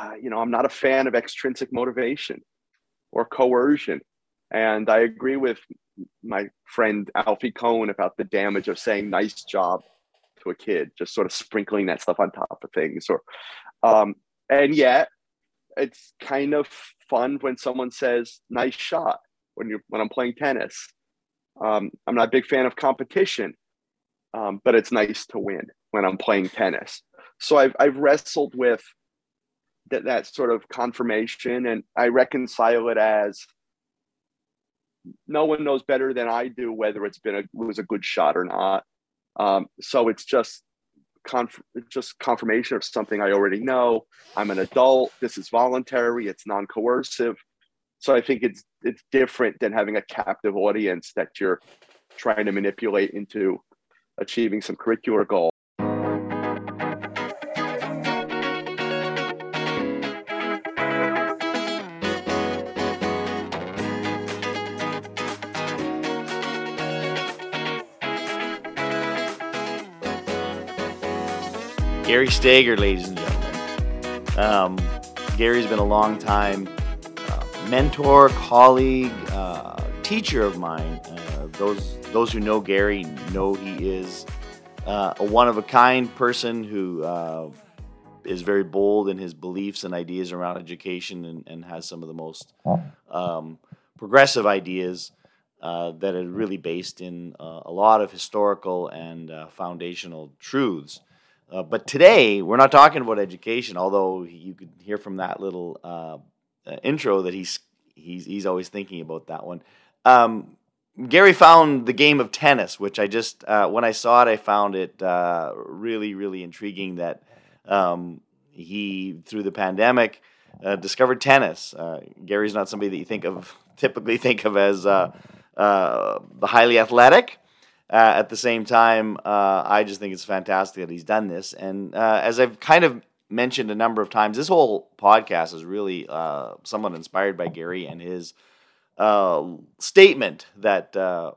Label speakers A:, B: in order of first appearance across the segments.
A: uh, you know, I'm not a fan of extrinsic motivation or coercion. And I agree with my friend Alfie Kohn about the damage of saying nice job to a kid, just sort of sprinkling that stuff on top of things. Or, um, and yet, it's kind of fun when someone says nice shot when you when I'm playing tennis. Um, I'm not a big fan of competition, um, but it's nice to win when I'm playing tennis. So I've I've wrestled with that that sort of confirmation, and I reconcile it as no one knows better than I do whether it's been a was a good shot or not. Um, so it's just conf- just confirmation of something I already know. I'm an adult. This is voluntary. It's non-coercive. So I think it's it's different than having a captive audience that you're trying to manipulate into achieving some curricular goal.
B: Gary Stager, ladies and gentlemen. Um, Gary's been a long time uh, mentor, colleague, uh, teacher of mine. Uh, those those who know Gary know he is uh, a one of a kind person who uh, is very bold in his beliefs and ideas around education and, and has some of the most um, progressive ideas. Uh, that are really based in a lot of historical and foundational truths. Uh, but today we're not talking about education, although you could hear from that little uh, uh, intro that he's he's he's always thinking about that one. Um, Gary found the game of tennis, which I just uh, when I saw it, I found it uh, really really intriguing that um, he through the pandemic discovered tennis. Gary's not somebody that you think of typically think of as the highly athletic. Uh, at the same time, uh, I just think it's fantastic that he's done this. And uh, as I've kind of mentioned a number of times, this whole podcast is really uh, somewhat inspired by Gary and his uh, statement that uh,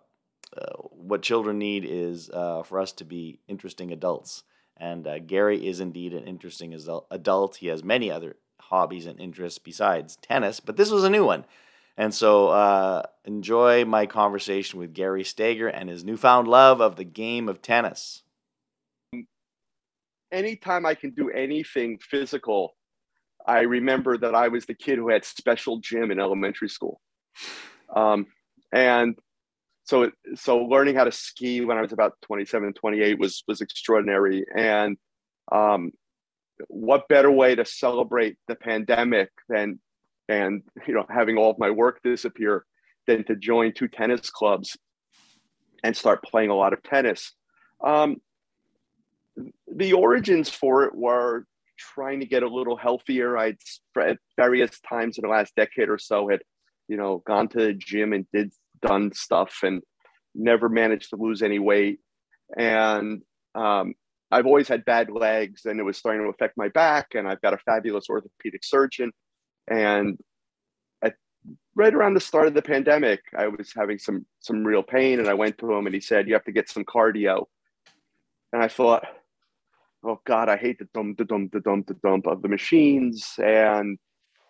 B: what children need is for us to be interesting adults. And Gary is indeed an interesting adult. He has many other hobbies and interests besides tennis, but this was a new one. And so uh, enjoy my conversation with Gary Stager and his newfound love of the game of tennis.
A: Anytime I can do anything physical, I remember that I was the kid who had special gym in elementary school. Um, and so, so learning how to ski when I was about 27, 28 was, was extraordinary. And um, what better way to celebrate the pandemic than and you know having all of my work disappear than to join two tennis clubs and start playing a lot of tennis. Um, the origins for it were trying to get a little healthier. I'd at various times in the last decade or so had you know gone to the gym and did done stuff and never managed to lose any weight. And um, i've always had bad legs and it was starting to affect my back and i've got a fabulous orthopedic surgeon and at, right around the start of the pandemic, I was having some some real pain, and I went to him, and he said, "You have to get some cardio." And I thought, "Oh God, I hate the dump, the dump, the dump, the dump of the machines." And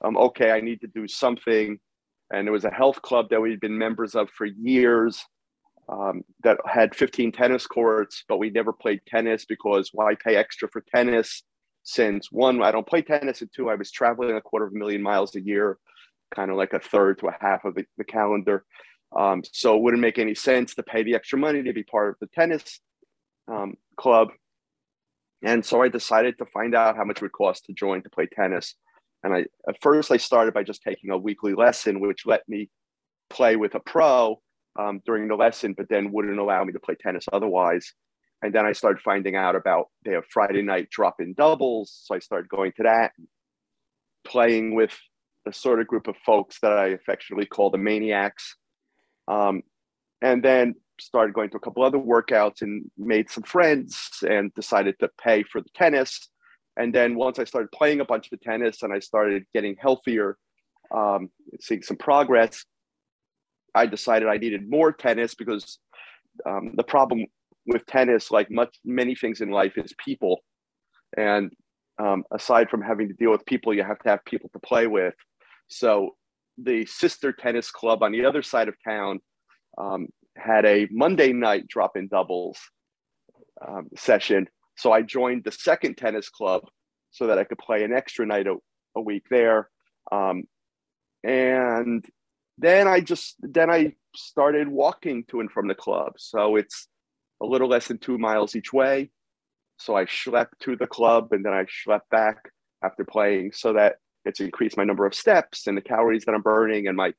A: um, okay, I need to do something. And there was a health club that we'd been members of for years. Um, that had 15 tennis courts, but we never played tennis because why pay extra for tennis? Since one, I don't play tennis, and two, I was traveling a quarter of a million miles a year, kind of like a third to a half of the, the calendar. Um, so it wouldn't make any sense to pay the extra money to be part of the tennis um, club. And so I decided to find out how much it would cost to join to play tennis. And I at first I started by just taking a weekly lesson, which let me play with a pro um, during the lesson, but then wouldn't allow me to play tennis otherwise. And then I started finding out about they have Friday night drop in doubles. So I started going to that, playing with the sort of group of folks that I affectionately call the maniacs. Um, and then started going to a couple other workouts and made some friends and decided to pay for the tennis. And then once I started playing a bunch of tennis and I started getting healthier, um, seeing some progress, I decided I needed more tennis because um, the problem with tennis, like much many things in life, is people. And um, aside from having to deal with people, you have to have people to play with. So the sister tennis club on the other side of town um, had a Monday night drop in doubles um, session. So I joined the second tennis club so that I could play an extra night a, a week there. Um, and then I just then I started walking to and from the club. So it's a little less than two miles each way. So I schlepped to the club and then I schlepped back after playing so that it's increased my number of steps and the calories that I'm burning. And my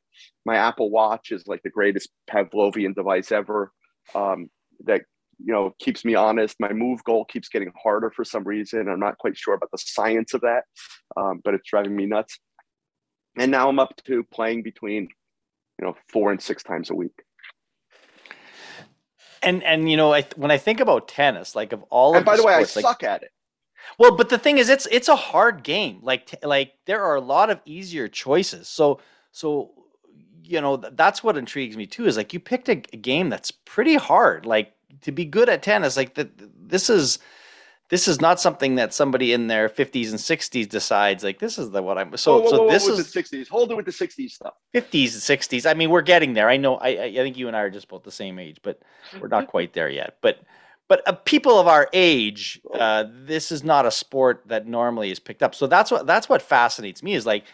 A: my Apple Watch is like the greatest Pavlovian device ever. Um, that you know keeps me honest. My move goal keeps getting harder for some reason. I'm not quite sure about the science of that, um, but it's driving me nuts. And now I'm up to playing between you know four and six times a week
C: and and you know I, when i think about tennis like of all
A: and
C: of
A: by the,
C: the
A: way i
C: like,
A: suck at it.
C: Well but the thing is it's it's a hard game. Like t- like there are a lot of easier choices. So so you know th- that's what intrigues me too is like you picked a, a game that's pretty hard. Like to be good at tennis like that this is this is not something that somebody in their 50s and 60s decides like this is the what i'm so
A: whoa, whoa,
C: so
A: whoa,
C: this is
A: the 60s hold it with the 60s stuff.
C: 50s and 60s i mean we're getting there. I know i i I think you and i are just about the same age but we're not quite there yet. But but uh, people of our age uh, this is not a sport that normally is picked up. So that's what that's what fascinates me is like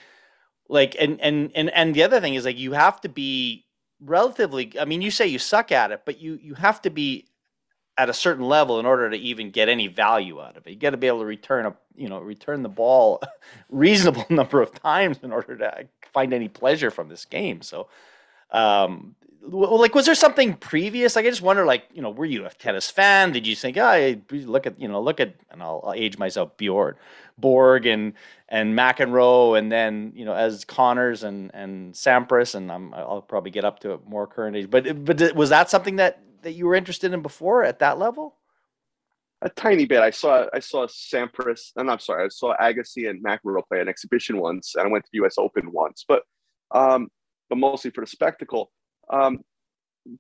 C: like and and and and the other thing is like you have to be relatively i mean you say you suck at it but you you have to be at a certain level in order to even get any value out of it. You got to be able to return a you know return the ball a reasonable number of times in order to find any pleasure from this game. So, um, like, was there something previous? Like, I just wonder, like, you know, were you a tennis fan? Did you think, oh, look at you know look at and I'll, I'll age myself, Bjorn, Borg and and McEnroe, and then you know as Connors and and Sampras, and I'm, I'll probably get up to a more current age. But but was that something that that you were interested in before at that level?
A: a tiny bit. I saw I saw Sampras, and I'm sorry, I saw Agassi and McEnroe play an exhibition once, and I went to the U.S. Open once, but um, but mostly for the spectacle. Um,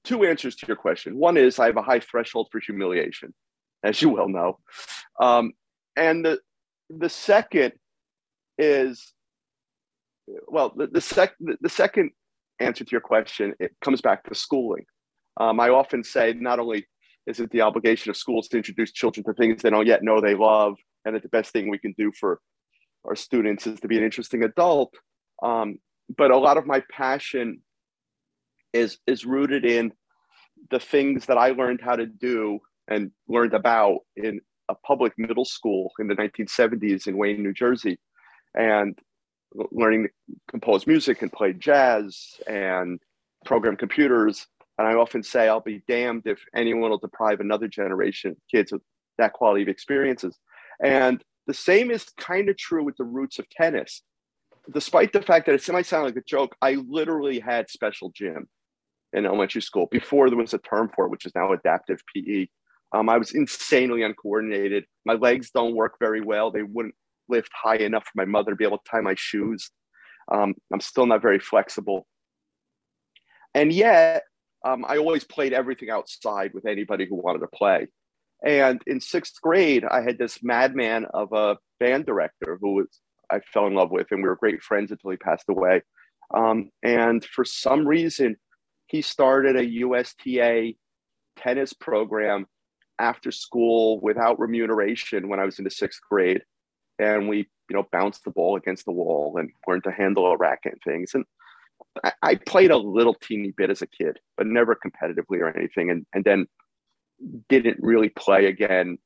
A: two answers to your question. One is I have a high threshold for humiliation, as you well know, um, and the the second is well, the, the sec the second answer to your question it comes back to schooling. Um, I often say not only is it the obligation of schools to introduce children to things they don't yet know they love, and that the best thing we can do for our students is to be an interesting adult. Um, but a lot of my passion is is rooted in the things that I learned how to do and learned about in a public middle school in the 1970s in Wayne, New Jersey, and learning to compose music and play jazz and program computers and I often say, I'll be damned if anyone will deprive another generation of kids of that quality of experiences. And the same is kind of true with the roots of tennis. Despite the fact that it might sound like a joke, I literally had special gym in elementary school before there was a term for it, which is now adaptive PE. Um, I was insanely uncoordinated. My legs don't work very well. They wouldn't lift high enough for my mother to be able to tie my shoes. Um, I'm still not very flexible. And yet, um, I always played everything outside with anybody who wanted to play. And in sixth grade, I had this madman of a band director who was I fell in love with, and we were great friends until he passed away. Um, and for some reason, he started a USTA tennis program after school without remuneration when I was in the sixth grade. And we, you know, bounced the ball against the wall and learned to handle a racket and things. And I, played a little teeny bit as a kid, but never competitively or anything. And, and then didn't really play again.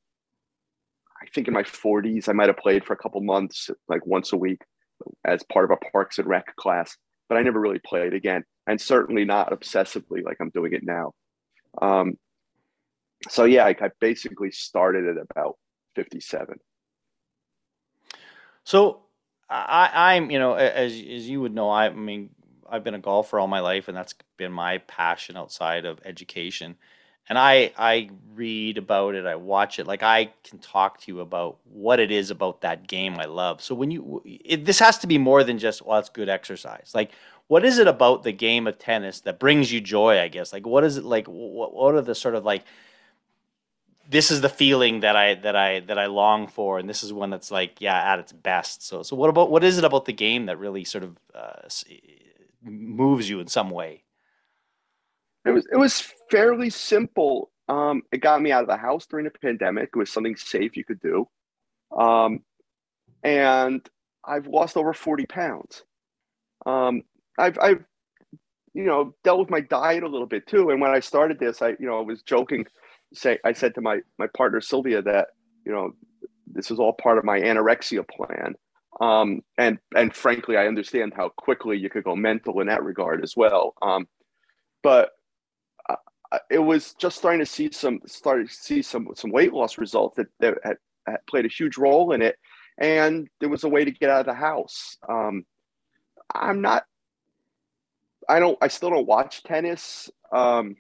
A: I think in my 40s, I might have played for a couple months, like once a week as part of a Parks and Rec class, but I never really played again. And certainly not obsessively like I'm doing it now. Um, so yeah, I, I basically started at about 57.
C: So I, I'm, you know, as as you would know, I, I mean, I've been a golfer all my life, and that's been my passion outside of education. And I I read about it, I watch it. Like I can talk to you about what it is about that game I love. So when you it, this has to be more than just well, it's good exercise. Like what is it about the game of tennis that brings you joy? I guess like what is it like? What what are the sort of like this is the feeling that I that I that I long for, and this is one that's like yeah at its best. So so what about what is it about the game that really sort of uh, moves you in some way?
A: It was it was fairly simple. Um, it got me out of the house during the pandemic. It was something safe you could do, um, and I've lost over forty pounds. Um, I've I've you know dealt with my diet a little bit too. And when I started this, I you know was joking say I said to my my partner Sylvia that you know this is all part of my anorexia plan. Um, and and frankly, I understand how quickly you could go mental in that regard as well. Um, but uh, it was just starting to see some started to see some some weight loss results that, that had, had, played a huge role in it, and there was a way to get out of the house. Um, I'm not. I don't. I still don't watch tennis. Um,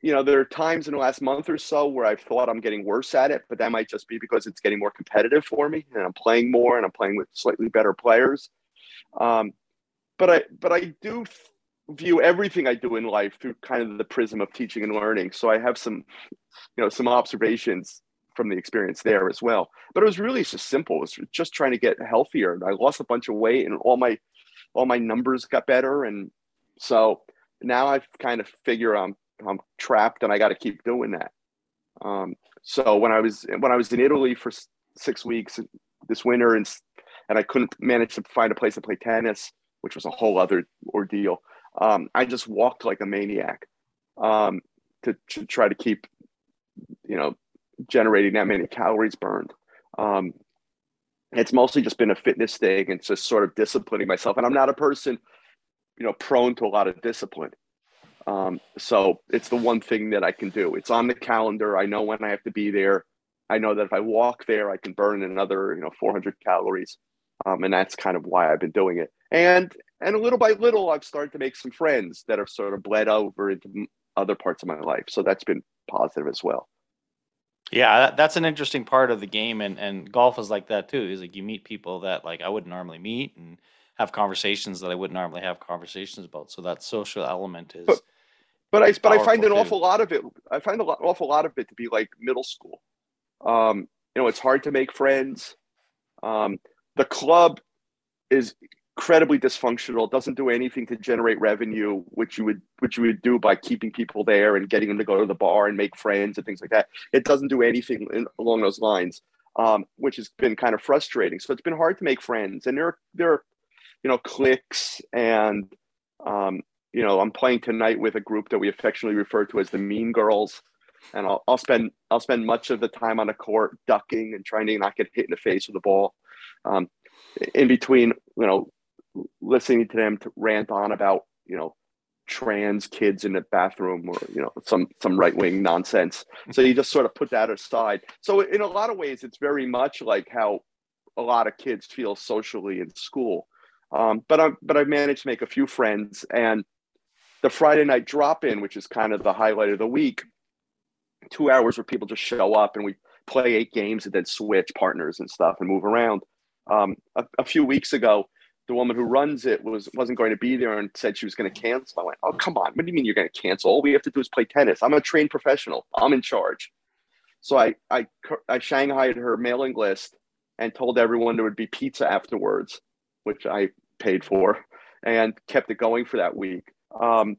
A: you know, there are times in the last month or so where I've thought I'm getting worse at it, but that might just be because it's getting more competitive for me and I'm playing more and I'm playing with slightly better players. Um, but I, but I do view everything I do in life through kind of the prism of teaching and learning. So I have some, you know, some observations from the experience there as well. But it was really just simple. It was just trying to get healthier. I lost a bunch of weight and all my, all my numbers got better. And so now I've kind of figure I'm I'm trapped and I got to keep doing that. Um, so when I was when I was in Italy for six weeks this winter and and I couldn't manage to find a place to play tennis, which was a whole other ordeal. Um, I just walked like a maniac um, to, to try to keep, you know, generating that many calories burned. Um, it's mostly just been a fitness thing and just sort of disciplining myself. And I'm not a person, you know, prone to a lot of discipline. Um, so it's the one thing that I can do. It's on the calendar. I know when I have to be there. I know that if I walk there, I can burn another, you know, 400 calories. Um, and that's kind of why I've been doing it. And and little by little, I've started to make some friends that have sort of bled over into other parts of my life. So that's been positive as well.
C: Yeah, that, that's an interesting part of the game, and and golf is like that too. Is like you meet people that like I wouldn't normally meet, and have conversations that I wouldn't normally have conversations about. So that social element is.
A: But, but I but I find an awful lot of it. I find an awful lot of it to be like middle school. Um, you know, it's hard to make friends. Um, the club is incredibly dysfunctional. Doesn't do anything to generate revenue, which you would which you would do by keeping people there and getting them to go to the bar and make friends and things like that. It doesn't do anything in, along those lines, um, which has been kind of frustrating. So it's been hard to make friends, and there there are you know cliques and um, you know, I'm playing tonight with a group that we affectionately refer to as the Mean Girls, and I'll, I'll spend I'll spend much of the time on the court ducking and trying to not get hit in the face with the ball. Um, in between, you know, listening to them to rant on about you know trans kids in the bathroom or you know some some right wing nonsense. So you just sort of put that aside. So in a lot of ways, it's very much like how a lot of kids feel socially in school. Um, but I but I've managed to make a few friends and the Friday night drop in, which is kind of the highlight of the week, two hours where people just show up and we play eight games and then switch partners and stuff and move around. Um, a, a, few weeks ago, the woman who runs it was wasn't going to be there and said she was going to cancel. I went, "Oh, come on! What do you mean you're going to cancel? All we have to do is play tennis. I'm a trained professional. I'm in charge." So I I I shanghaied her mailing list and told everyone there would be pizza afterwards, which I paid for, and kept it going for that week. Um,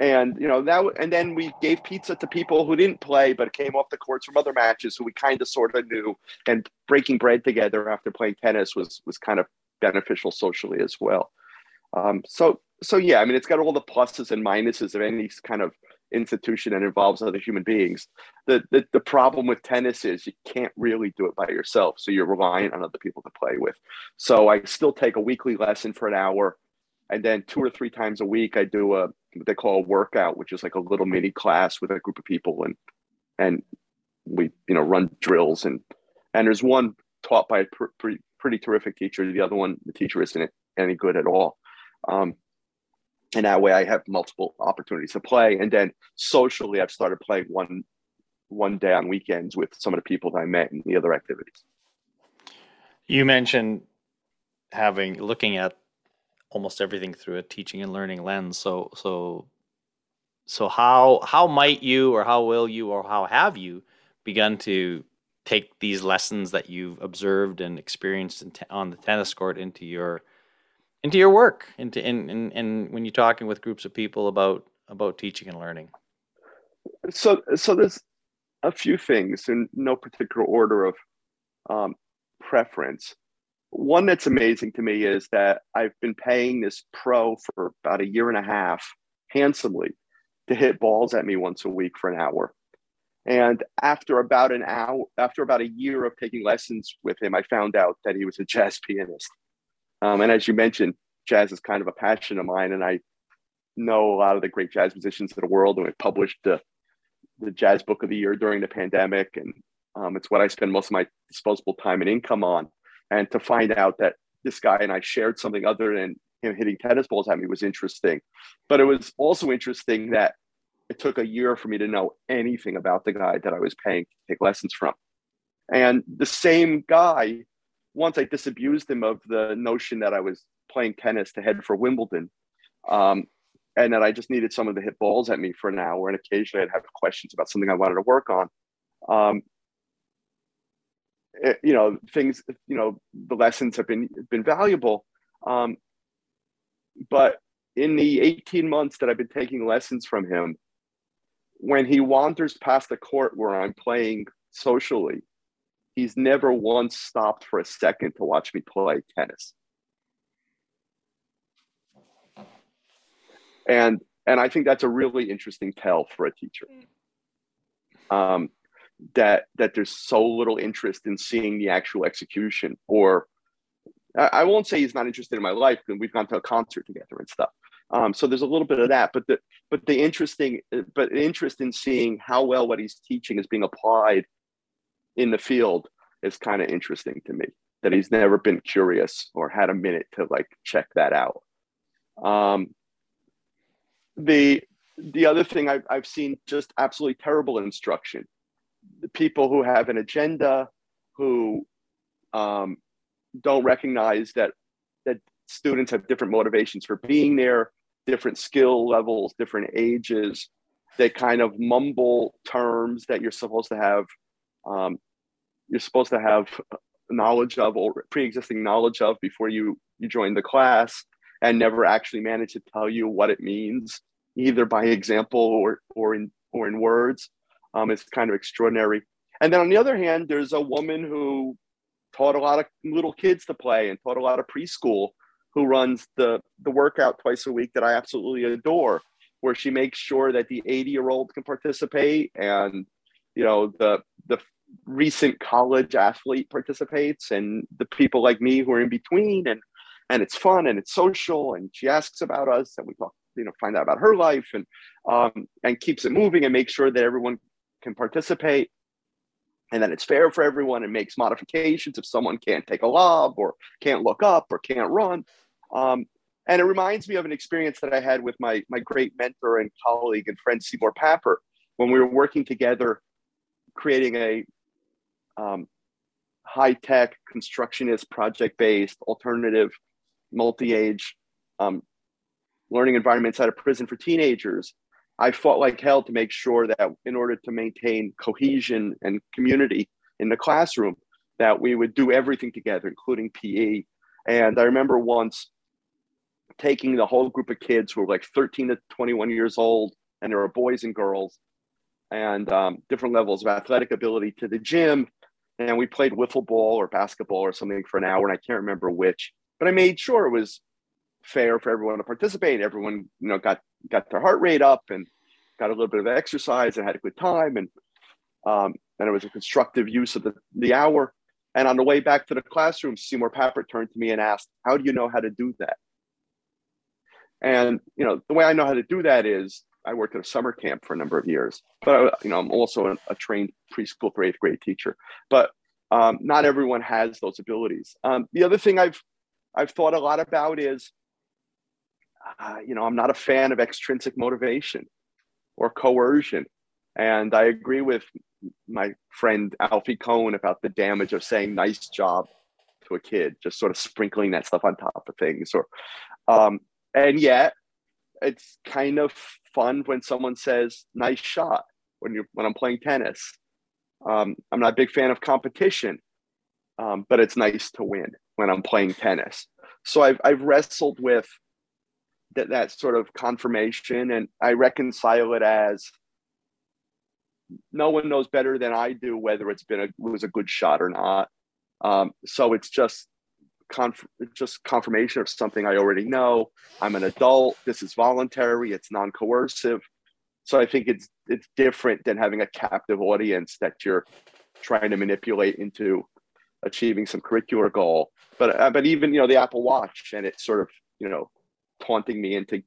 A: and you know that, and then we gave pizza to people who didn't play but came off the courts from other matches who we kind of sort of knew. And breaking bread together after playing tennis was was kind of beneficial socially as well. Um, so so yeah, I mean, it's got all the pluses and minuses of any kind of institution that involves other human beings. The, the the problem with tennis is you can't really do it by yourself, so you're relying on other people to play with. So I still take a weekly lesson for an hour and then two or three times a week i do a what they call a workout which is like a little mini class with a group of people and and we you know run drills and and there's one taught by a pr- pretty, pretty terrific teacher. The other one the teacher isn't any good at all. Um, and that way i have multiple opportunities to play. And then socially i've started playing one one day on weekends with some of the people that i met in the other activities.
C: You mentioned having looking at almost everything through a teaching and learning lens. So so so how how might you or how will you or how have you begun to take these lessons that you've observed and experienced te- on the tennis court into your into your work into in, in, in when you're talking with groups of people about about teaching and learning
A: so so there's a few things in no particular order of um, preference one that's amazing to me is that i've been paying this pro for about a year and a half handsomely to hit balls at me once a week for an hour and after about an hour after about a year of taking lessons with him i found out that he was a jazz pianist um, and as you mentioned, jazz is kind of a passion of mine, and I know a lot of the great jazz musicians in the world. And we published the the jazz book of the year during the pandemic, and um, it's what I spend most of my disposable time and income on. And to find out that this guy and I shared something other than him hitting tennis balls at me was interesting. But it was also interesting that it took a year for me to know anything about the guy that I was paying to take lessons from. And the same guy once I disabused him of the notion that I was playing tennis to head for Wimbledon, um, and that I just needed someone to hit balls at me for an hour, and occasionally I'd have questions about something I wanted to work on. Um, you know, things. You know, the lessons have been been valuable, um, but in the 18 months that I've been taking lessons from him, when he wanders past the court where I'm playing socially, he's never once stopped for a second to watch me play tennis. And and I think that's a really interesting tell for a teacher. Um, that that there's so little interest in seeing the actual execution, or I, won't say he's not interested in my life because we've gone to a concert together and stuff. Um, so there's a little bit of that, but the but the interesting but interest in seeing how well what he's teaching is being applied in the field is kind of interesting to me that he's never been curious or had a minute to like check that out. Um, the the other thing I've, I've seen just absolutely terrible instruction. People who have an agenda, who um, don't recognize that that students have different motivations for being there, different skill levels, different ages. They kind of mumble terms that you're supposed to have um, you're supposed to have knowledge of or pre-existing knowledge of before you you join the class and never actually manage to tell you what it means either by example or or in or in words um, it's kind of extraordinary. And then on the other hand there's a woman who taught a lot of little kids to play and taught a lot of preschool who runs the the workout twice a week that i absolutely adore where she makes sure that the 80 year old can participate and you know the the recent college athlete participates and the people like me who are in between and and it's fun and it's social and she asks about us and we talk you know find out about her life and um, and keeps it moving and makes sure that everyone can participate and then it's fair for everyone and makes modifications if someone can't take a lob or can't look up or can't run um, and it reminds me of an experience that i had with my my great mentor and colleague and friend seymour papert when we were working together creating a um, high tech, constructionist, project based, alternative, multi age um, learning environments out of prison for teenagers. I fought like hell to make sure that in order to maintain cohesion and community in the classroom, that we would do everything together, including PE. And I remember once taking the whole group of kids who were like 13 to 21 years old, and there were boys and girls, and um, different levels of athletic ability to the gym. And we played wiffle ball or basketball or something for an hour and i can't remember which. But i made sure it was fair for everyone to participate. Everyone you know got got their heart rate up and got a little bit of exercise and had a good time and um, and it was a constructive use of the, the hour and on the way back to the classroom seymour papert turned to me and asked how do you know how to do that and you know the way i know how to do that is I worked at a summer camp for a number of years, but I, you know, I'm also a, a trained preschool for eighth grade teacher. But um, not everyone has those abilities. Um, the other thing I've I've thought a lot about is, uh, you know, I'm not a fan of extrinsic motivation or coercion, and I agree with my friend Alfie Kohn about the damage of saying "nice job" to a kid, just sort of sprinkling that stuff on top of things, or um, and yet it's kind of fun when someone says nice shot when you when i'm playing tennis. Um, i'm not a big fan of competition um, but it's nice to win when i'm playing tennis. So i've, I've wrestled with that, that sort of confirmation and i reconcile it as no one knows better than i do whether it's been a was a good shot or not um, so it's just conf- just confirmation of something I already know. I'm an adult. This is voluntary. It's non-coercive. So I think it's it's different than having a captive audience that you're trying to manipulate into achieving some curricular goal. But uh, but even you know the Apple Watch and it's sort of you know taunting me into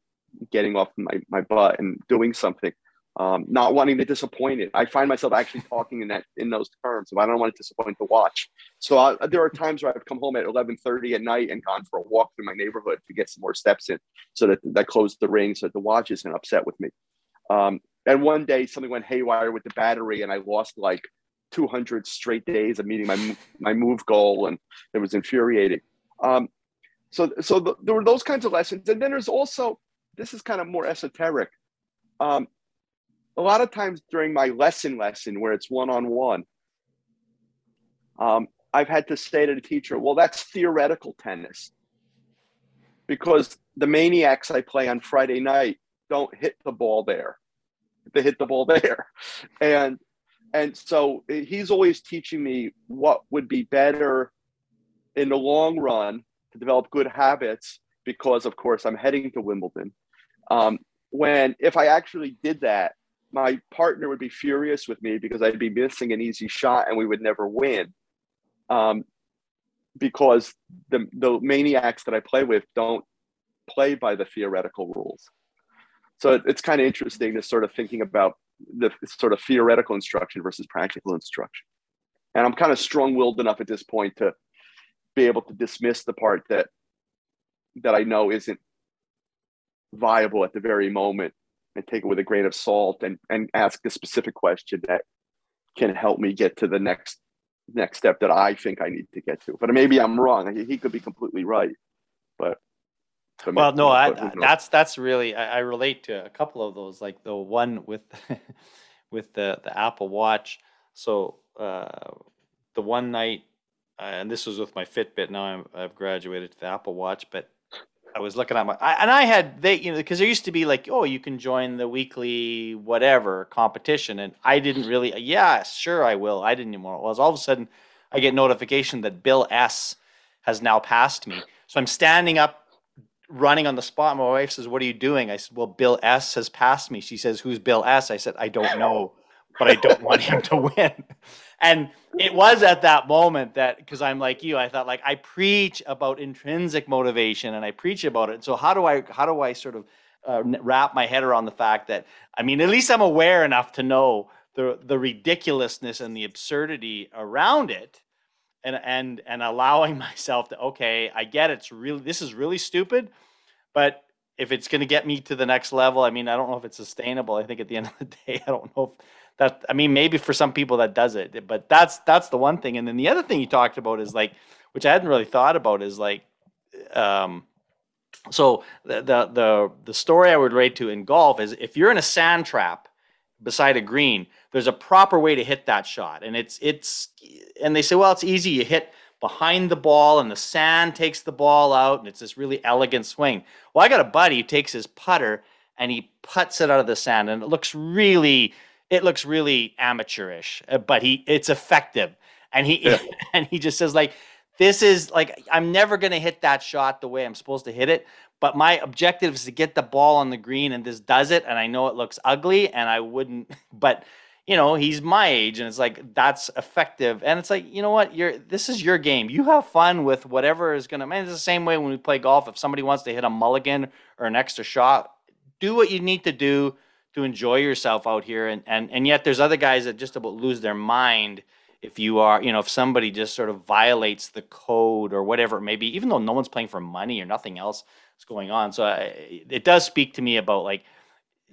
A: getting off my, my butt and doing something um, not wanting to disappoint it. I find myself actually talking in that in those terms. I don't want to disappoint the watch, so I, there are times where I've come home at eleven thirty at night and gone for a walk through my neighborhood to get some more steps in, so that that closed the ring, so that the watch isn't upset with me. Um, and one day something went haywire with the battery, and I lost like two hundred straight days of meeting my my move goal, and it was infuriating. Um, so so the, there were those kinds of lessons, and then there's also this is kind of more esoteric. Um, a lot of times during my lesson lesson where it's one-on-one um, i've had to say to the teacher well that's theoretical tennis. Because the maniacs i play on friday night don't hit the ball there. They hit the ball there. And and so he's always teaching me what would be better in the long run to develop good habits because of course i'm heading to wimbledon um, when if i actually did that my partner would be furious with me because I'd be missing an easy shot and we would never win. Um, because the the maniacs that I play with don't play by the theoretical rules. So it, it's kind of interesting to sort of thinking about the sort of theoretical instruction versus practical instruction. And I'm kind of strong-willed enough at this point to be able to dismiss the part that that I know isn't viable at the very moment and take it with a grain of salt and, and ask a specific question that can help me get to the next next step that I think I need to get to. But maybe I'm wrong. He, he could be completely right. But
C: well, no, I, that's that's really I, I, relate to a couple of those. Like the one with with the the Apple Watch. So uh, the one night, Uh, and this was with my Fitbit. Now I'm, I've graduated to the Apple Watch, but I was looking at my, I, and I had they, you know, because there used to be like, oh, you can join the weekly whatever competition, and I didn't really, yeah, sure, I will. I didn't anymore. Well, all of a sudden, I get notification that Bill S has now passed me. So I'm standing up, running on the spot. My wife says, "What are you doing?" I said, "Well, Bill S has passed me." She says, "Who's Bill S?" I said, "I don't know, but I don't want him to win." and it was at that moment that because i'm like you i thought like i preach about intrinsic motivation and i preach about it. So how do i how do i sort of uh, wrap my head around the fact that i mean at least i'm aware enough to know the the ridiculousness and the absurdity around it and and and allowing myself to okay i get it's really this is really stupid but if it's going to get me to the next level i mean i don't know if it's sustainable. I think at the end of the day i don't know if that I mean, maybe for some people that does it, but that's that's the one thing. And then the other thing you talked about is like, which I hadn't really thought about, is like, um, so the the the, the story I would relate to in golf is if you're in a sand trap beside a green, there's a proper way to hit that shot, and it's it's and they say, well, it's easy. You hit behind the ball and the sand takes the ball out and it's this really elegant swing. Well, I got a buddy who takes his putter and he puts it out of the sand and it looks really it looks really amateurish, uh, but he it's effective. And he yeah. and he just says like this is like I'm never going to hit that shot the way I'm supposed to hit it, but my objective is to get the ball on the green and this does it and I know it looks ugly and I wouldn't but you know, he's my age and it's like that's effective. And it's like, you know what? You're this is your game. You have fun with whatever is gonna man, it's the same way when we play golf. If somebody wants to hit a mulligan or an extra shot, do what you need to do to enjoy yourself out here and and and yet there's other guys that just about lose their mind if you are you know if somebody just sort of violates the code or whatever it may be even though no one's playing for money or nothing else is going on. So I, it does speak to me about like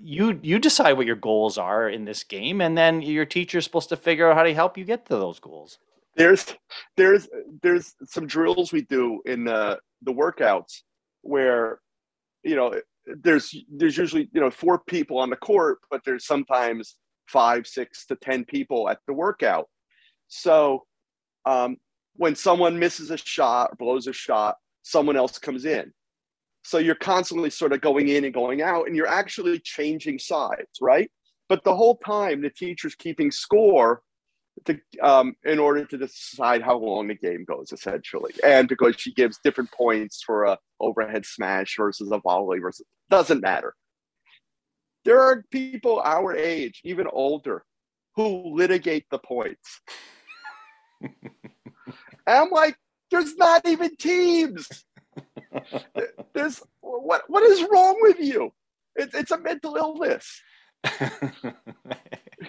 C: you you decide what your goals are in this game and then your teacher's supposed to figure out how to help you get to those goals.
A: There's there's there's some drills we do in the the workouts where you know there's there's usually you know four people on the court, but there's sometimes five, six to ten people at the workout. So um, when someone misses a shot or blows a shot, someone else comes in. So you're constantly sort of going in and going out, and you're actually changing sides, right? But the whole time, the teacher's keeping score to, um, in order to decide how long the game goes, essentially, and because she gives different points for a overhead smash versus a volley versus doesn't matter. There are people our age, even older, who litigate the points. and I'm like, there's not even teams. There's what what is wrong with you? It's it's a mental illness.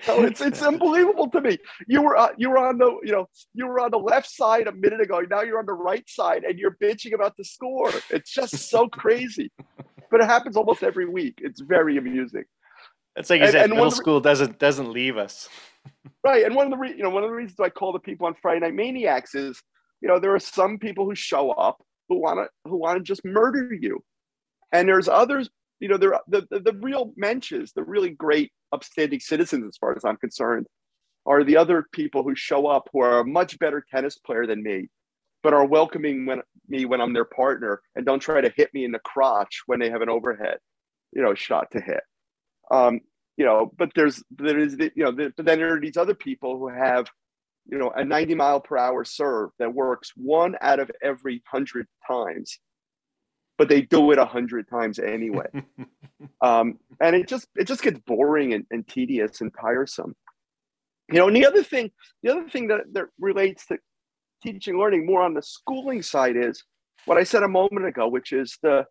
A: know, it's it's unbelievable to me. You were uh, you were on the you know you were on the left side a minute ago. Now you're on the right side, and you're bitching about the score. It's just so crazy, but it happens almost every week. It's very amusing.
C: It's like you and, said, and middle school doesn't doesn't leave us.
A: right, and one of the re- you know one of the reasons I call the people on Friday Night Maniacs is you know there are some people who show up who want to who want to just murder you, and there's others you know, the, the, the real mensches, the really great upstanding citizens, as far as I'm concerned, are the other people who show up who are a much better tennis player than me, but are welcoming when, me when I'm their partner and don't try to hit me in the crotch when they have an overhead, you know, shot to hit. Um, you know, but there's there is the, you know, the, but then there are these other people who have, you know, a 90 mile per hour serve that works one out of every hundred times but they do it a hundred times anyway. um, and it just it just gets boring and, and tedious and tiresome. You know, and the other thing, the other thing that, that relates to teaching learning more on the schooling side is what I said a moment ago, which is the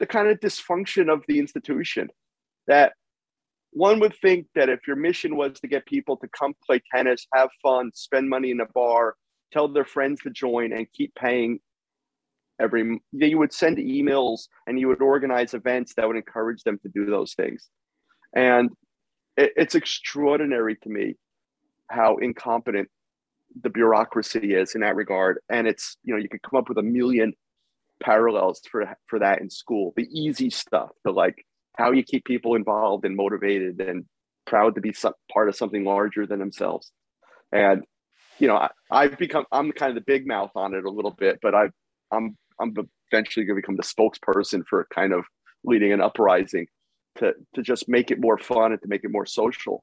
A: the kind of dysfunction of the institution. That one would think that if your mission was to get people to come play tennis, have fun, spend money in a bar, tell their friends to join, and keep paying every you would send emails and you would organize events that would encourage them to do those things. And it, it's extraordinary to me how incompetent the bureaucracy is in that regard. And it's you know you could come up with a million parallels for for that in school the easy stuff the like how you keep people involved and motivated and proud to be some, part of something larger than themselves. And you know I, i've become i'm kind of the big mouth on it a little bit but i i'm I'm eventually going to become the spokesperson for kind of leading an uprising to to just make it more fun and to make it more social,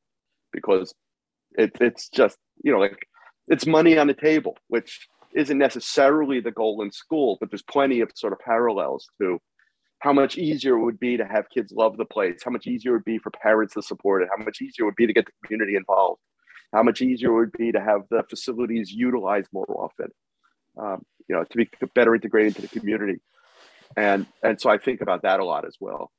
A: because it, it's just you know like it's money on the table, which isn't necessarily the goal in school, but there's plenty of sort of parallels to how much easier it would be to have kids love the place, how much easier it would be for parents to support it, how much easier it would be to get the community involved, how much easier it would be to have the facilities utilized more often. Um, you know, to be better integrated into the community. And and so I think about that a lot as well.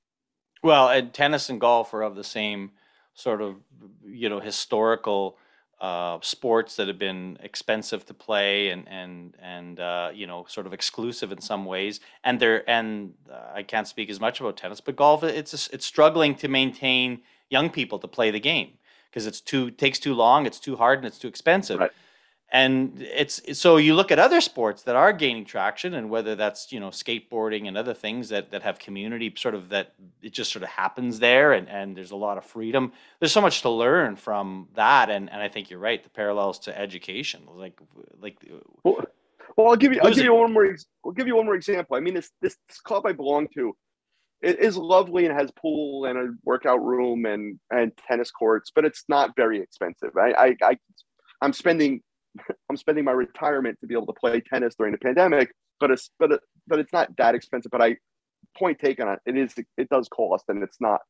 C: Well, and tennis and golf are of the same sort of you know historical uh, sports that have been expensive to play and and and uh, you know sort of exclusive in some ways. And they're and uh, I can't speak as much about tennis, but golf it's it's struggling to maintain young people to play the game because it's too takes too long, it's too hard, and it's too expensive. Right and it's so you look at other sports that are gaining traction and whether that's you know skateboarding and other things that that have community sort of that it just sort of happens there and and there's a lot of freedom. There's so much to learn from that. And and i think you're right the parallels to education like like
A: well, well i'll give you i'll give you one more i'll give you one more example. I mean this this, this club i belong to it is lovely and has pool and a workout room and and tennis courts but it's not very expensive. I i, I i'm spending I'm spending my retirement to be able to play tennis during the pandemic, but it's but but it's not that expensive. But I point taken on it is it does cost and it's not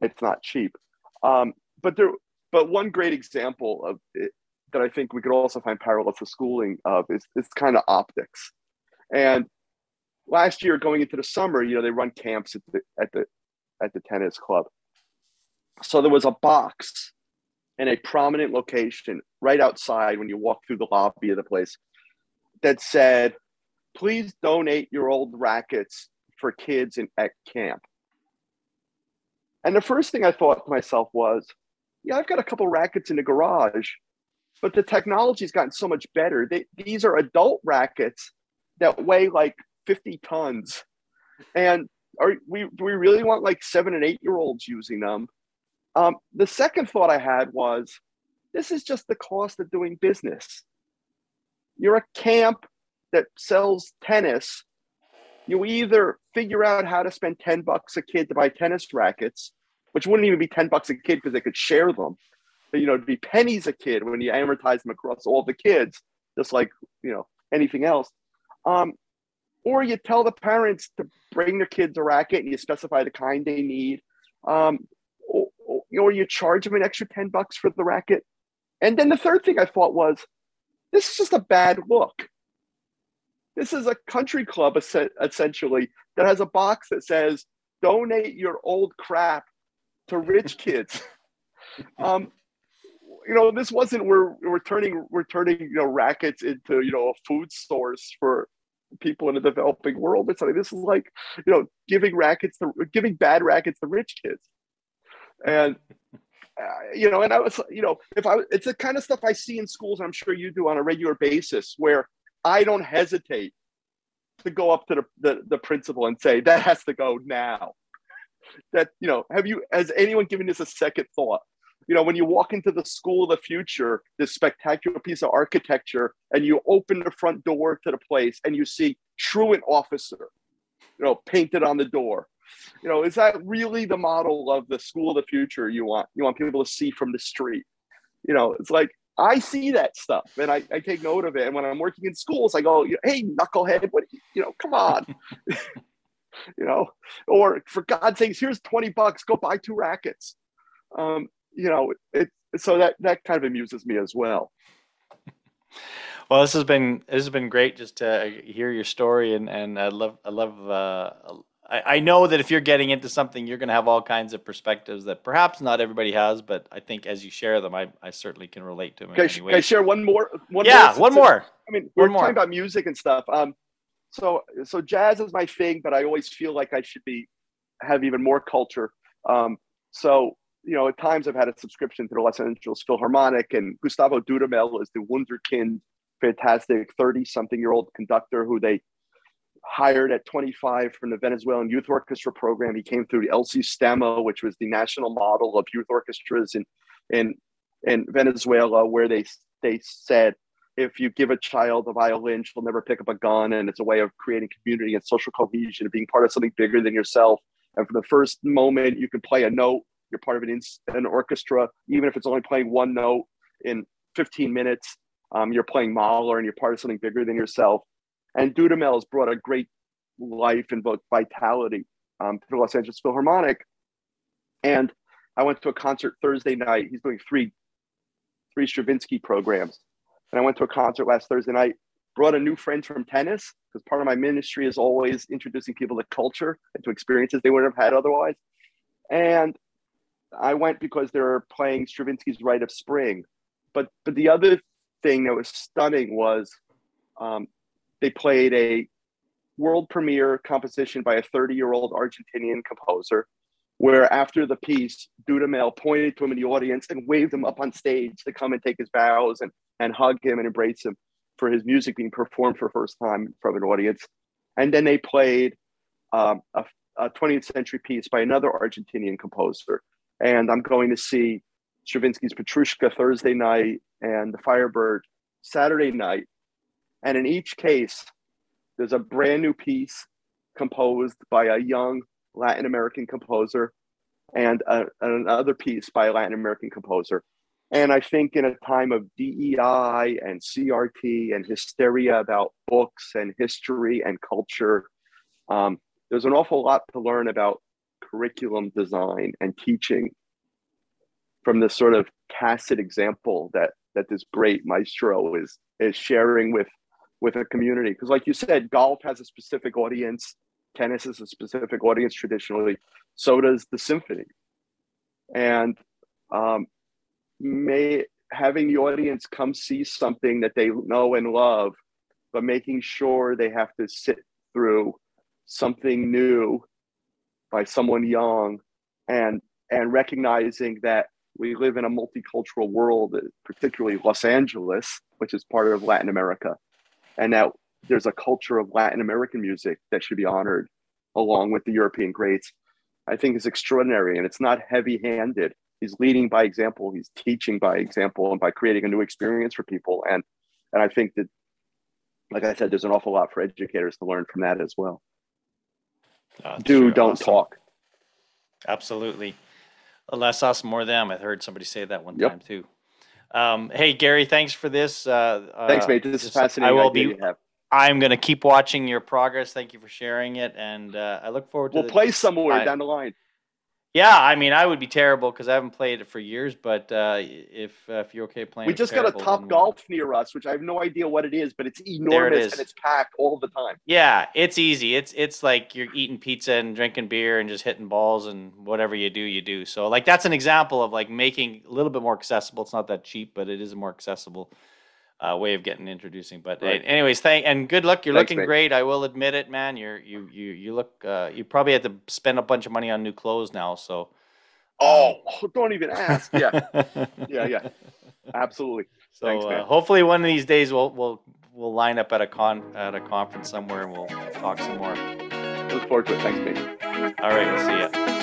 A: it's not cheap. Um, but there but one great example of it that I think we could also find parallels to schooling of is is kind of optics. And last year, going into the summer, you know, they run camps at the at the at the tennis club. So there was a box in a prominent location right outside when you walk through the lobby of the place that said, please donate your old rackets for kids in at camp. And the first thing I thought to myself was, yeah, I've got a couple rackets in the garage, but the technology's gotten so much better. They, these are adult rackets that weigh like 50 tons. And are we we really want like seven and eight year olds using them? Um, the second thought I had was, this is just the cost of doing business. You're a camp that sells tennis. You either figure out how to spend 10 bucks a kid to buy tennis rackets, which wouldn't even be 10 bucks a kid because they could share them. But, you know, it'd be pennies a kid when you amortize them across all the kids, just like, you know, anything else. Um, or you tell the parents to bring their kids a racket and you specify the kind they need. Um, or you charge them an extra 10 bucks for the racket. And then the third thing I thought was, this is just a bad look. This is a country club essentially that has a box that says, donate your old crap to rich kids. um, you know, this wasn't we're we're turning we're turning you know rackets into you know a food source for people in the developing world or something. This is like you know giving rackets to giving bad rackets to rich kids, and uh, you know, and I was you know if I it's the kind of stuff I see in schools. I'm sure you do on a regular basis where I don't hesitate to go up to the, the, the principal and say that has to go now. That you know, have you has anyone given this a second thought? you know, when you walk into the school of the future, this spectacular piece of architecture, and you open the front door to the place and you see truant officer, you know, painted on the door. You know, is that really the model of the school of the future you want? You want people to see from the street. You know, it's like I see that stuff and I, I take note of it. And when I'm working in schools, I go, hey, knucklehead, what you, know, come on. you know, or for God's sakes, here's 20 bucks, go buy two rackets. Um, you know, it so that that kind of amuses me as well.
C: Well, this has been this has been great just to hear your story, and and I love I love. Uh, I, I know that if you're getting into something, you're going to have all kinds of perspectives that perhaps not everybody has, but I think as you share them, I, I certainly can relate to them.
A: Can, I, can I share one more?
C: One yeah, more, one more.
A: I mean, we're talking about music and stuff. Um, so so jazz is my thing, but I always feel like I should be have even more culture. Um, so you know, at times I've had a subscription to the Los Angeles Philharmonic, and Gustavo Dudamel is the wunderkind, fantastic 30 something year old conductor who they hired at 25 from the Venezuelan Youth Orchestra program. He came through the El Sistema, which was the national model of youth orchestras in, in, in Venezuela, where they, they said, if you give a child a violin, she'll never pick up a gun. And it's a way of creating community and social cohesion and being part of something bigger than yourself. And from the first moment you can play a note you're part of an, an orchestra, even if it's only playing one note in 15 minutes. Um, you're playing Mahler and you're part of something bigger than yourself. And Dudamel has brought a great life and both vitality um, to the Los Angeles Philharmonic. And I went to a concert Thursday night. He's doing three, three Stravinsky programs. And I went to a concert last Thursday night, brought a new friend from tennis, because part of my ministry is always introducing people to culture and to experiences they wouldn't have had otherwise. And I went because they were playing Stravinsky's Rite of Spring. But but the other thing that was stunning was um, they played a world premiere composition by a 30 year old Argentinian composer, where after the piece, Dudamel pointed to him in the audience and waved him up on stage to come and take his bows and, and hug him and embrace him for his music being performed for the first time from an audience. And then they played um, a, a 20th century piece by another Argentinian composer and I'm going to see Stravinsky's Petrushka Thursday night and the Firebird Saturday night. And in each case, there's a brand new piece composed by a young Latin American composer and a, another piece by a Latin American composer. And I think in a time of DEI and CRT and hysteria about books and history and culture, um, there's an awful lot to learn about curriculum design and teaching from this sort of tacit example that that this great maestro is is sharing with with a community. Because like you said golf has a specific audience. Tennis is a specific audience traditionally. So does the symphony. And um, may having the audience come see something that they know and love but making sure they have to sit through something new by someone young and and recognizing that we live in a multicultural world particularly los angeles which is part of latin america and that there's a culture of latin american music that should be honored along with the European greats, I think is extraordinary. And it's not heavy handed. He's leading by example. He's teaching by example and by creating a new experience for people. And, and I think that, like I said, there's an awful lot for educators to learn from that as well.
C: Uh,
A: Do,
C: sure,
A: don't
C: awesome.
A: talk.
C: Absolutely. Less us, more them. I heard somebody say that one
A: Yep.
C: time too. Um, hey Gary, thanks for this. Uh,
A: Thanks,
C: uh,
A: mate. This is fascinating.
C: I will be. I'm going to keep watching your progress. Thank you for sharing it, and uh, I look forward to.
A: We'll
C: the-
A: play somewhere
C: I-
A: down the line.
C: Yeah, I mean, I would be terrible because I haven't played it for years. But uh, if uh, if you're okay playing,
A: We
C: it
A: just got a top golf near us, which I have no idea what it is, but it's enormous
C: is.
A: and it's packed all the time.
C: Yeah, it's easy. It's it's like you're eating pizza and drinking beer and just hitting balls and whatever you do, you do. So like that's an example of like making a little bit more accessible. It's not that cheap, but it is more accessible uh, way of getting introducing. But
A: Right.
C: anyways, thank and good luck. You're
A: Thanks,
C: looking great. I will admit it, man. You're you you you look. Uh, you probably had to spend a bunch of money on new clothes now. So.
A: Oh, don't even ask. Yeah, yeah, yeah. Absolutely.
C: So
A: Thanks,
C: uh, hopefully one of these days we'll we'll we'll line up at a con at a conference somewhere and we'll talk some more.
A: Look forward to it. Thanks, mate.
C: All right, we'll see you.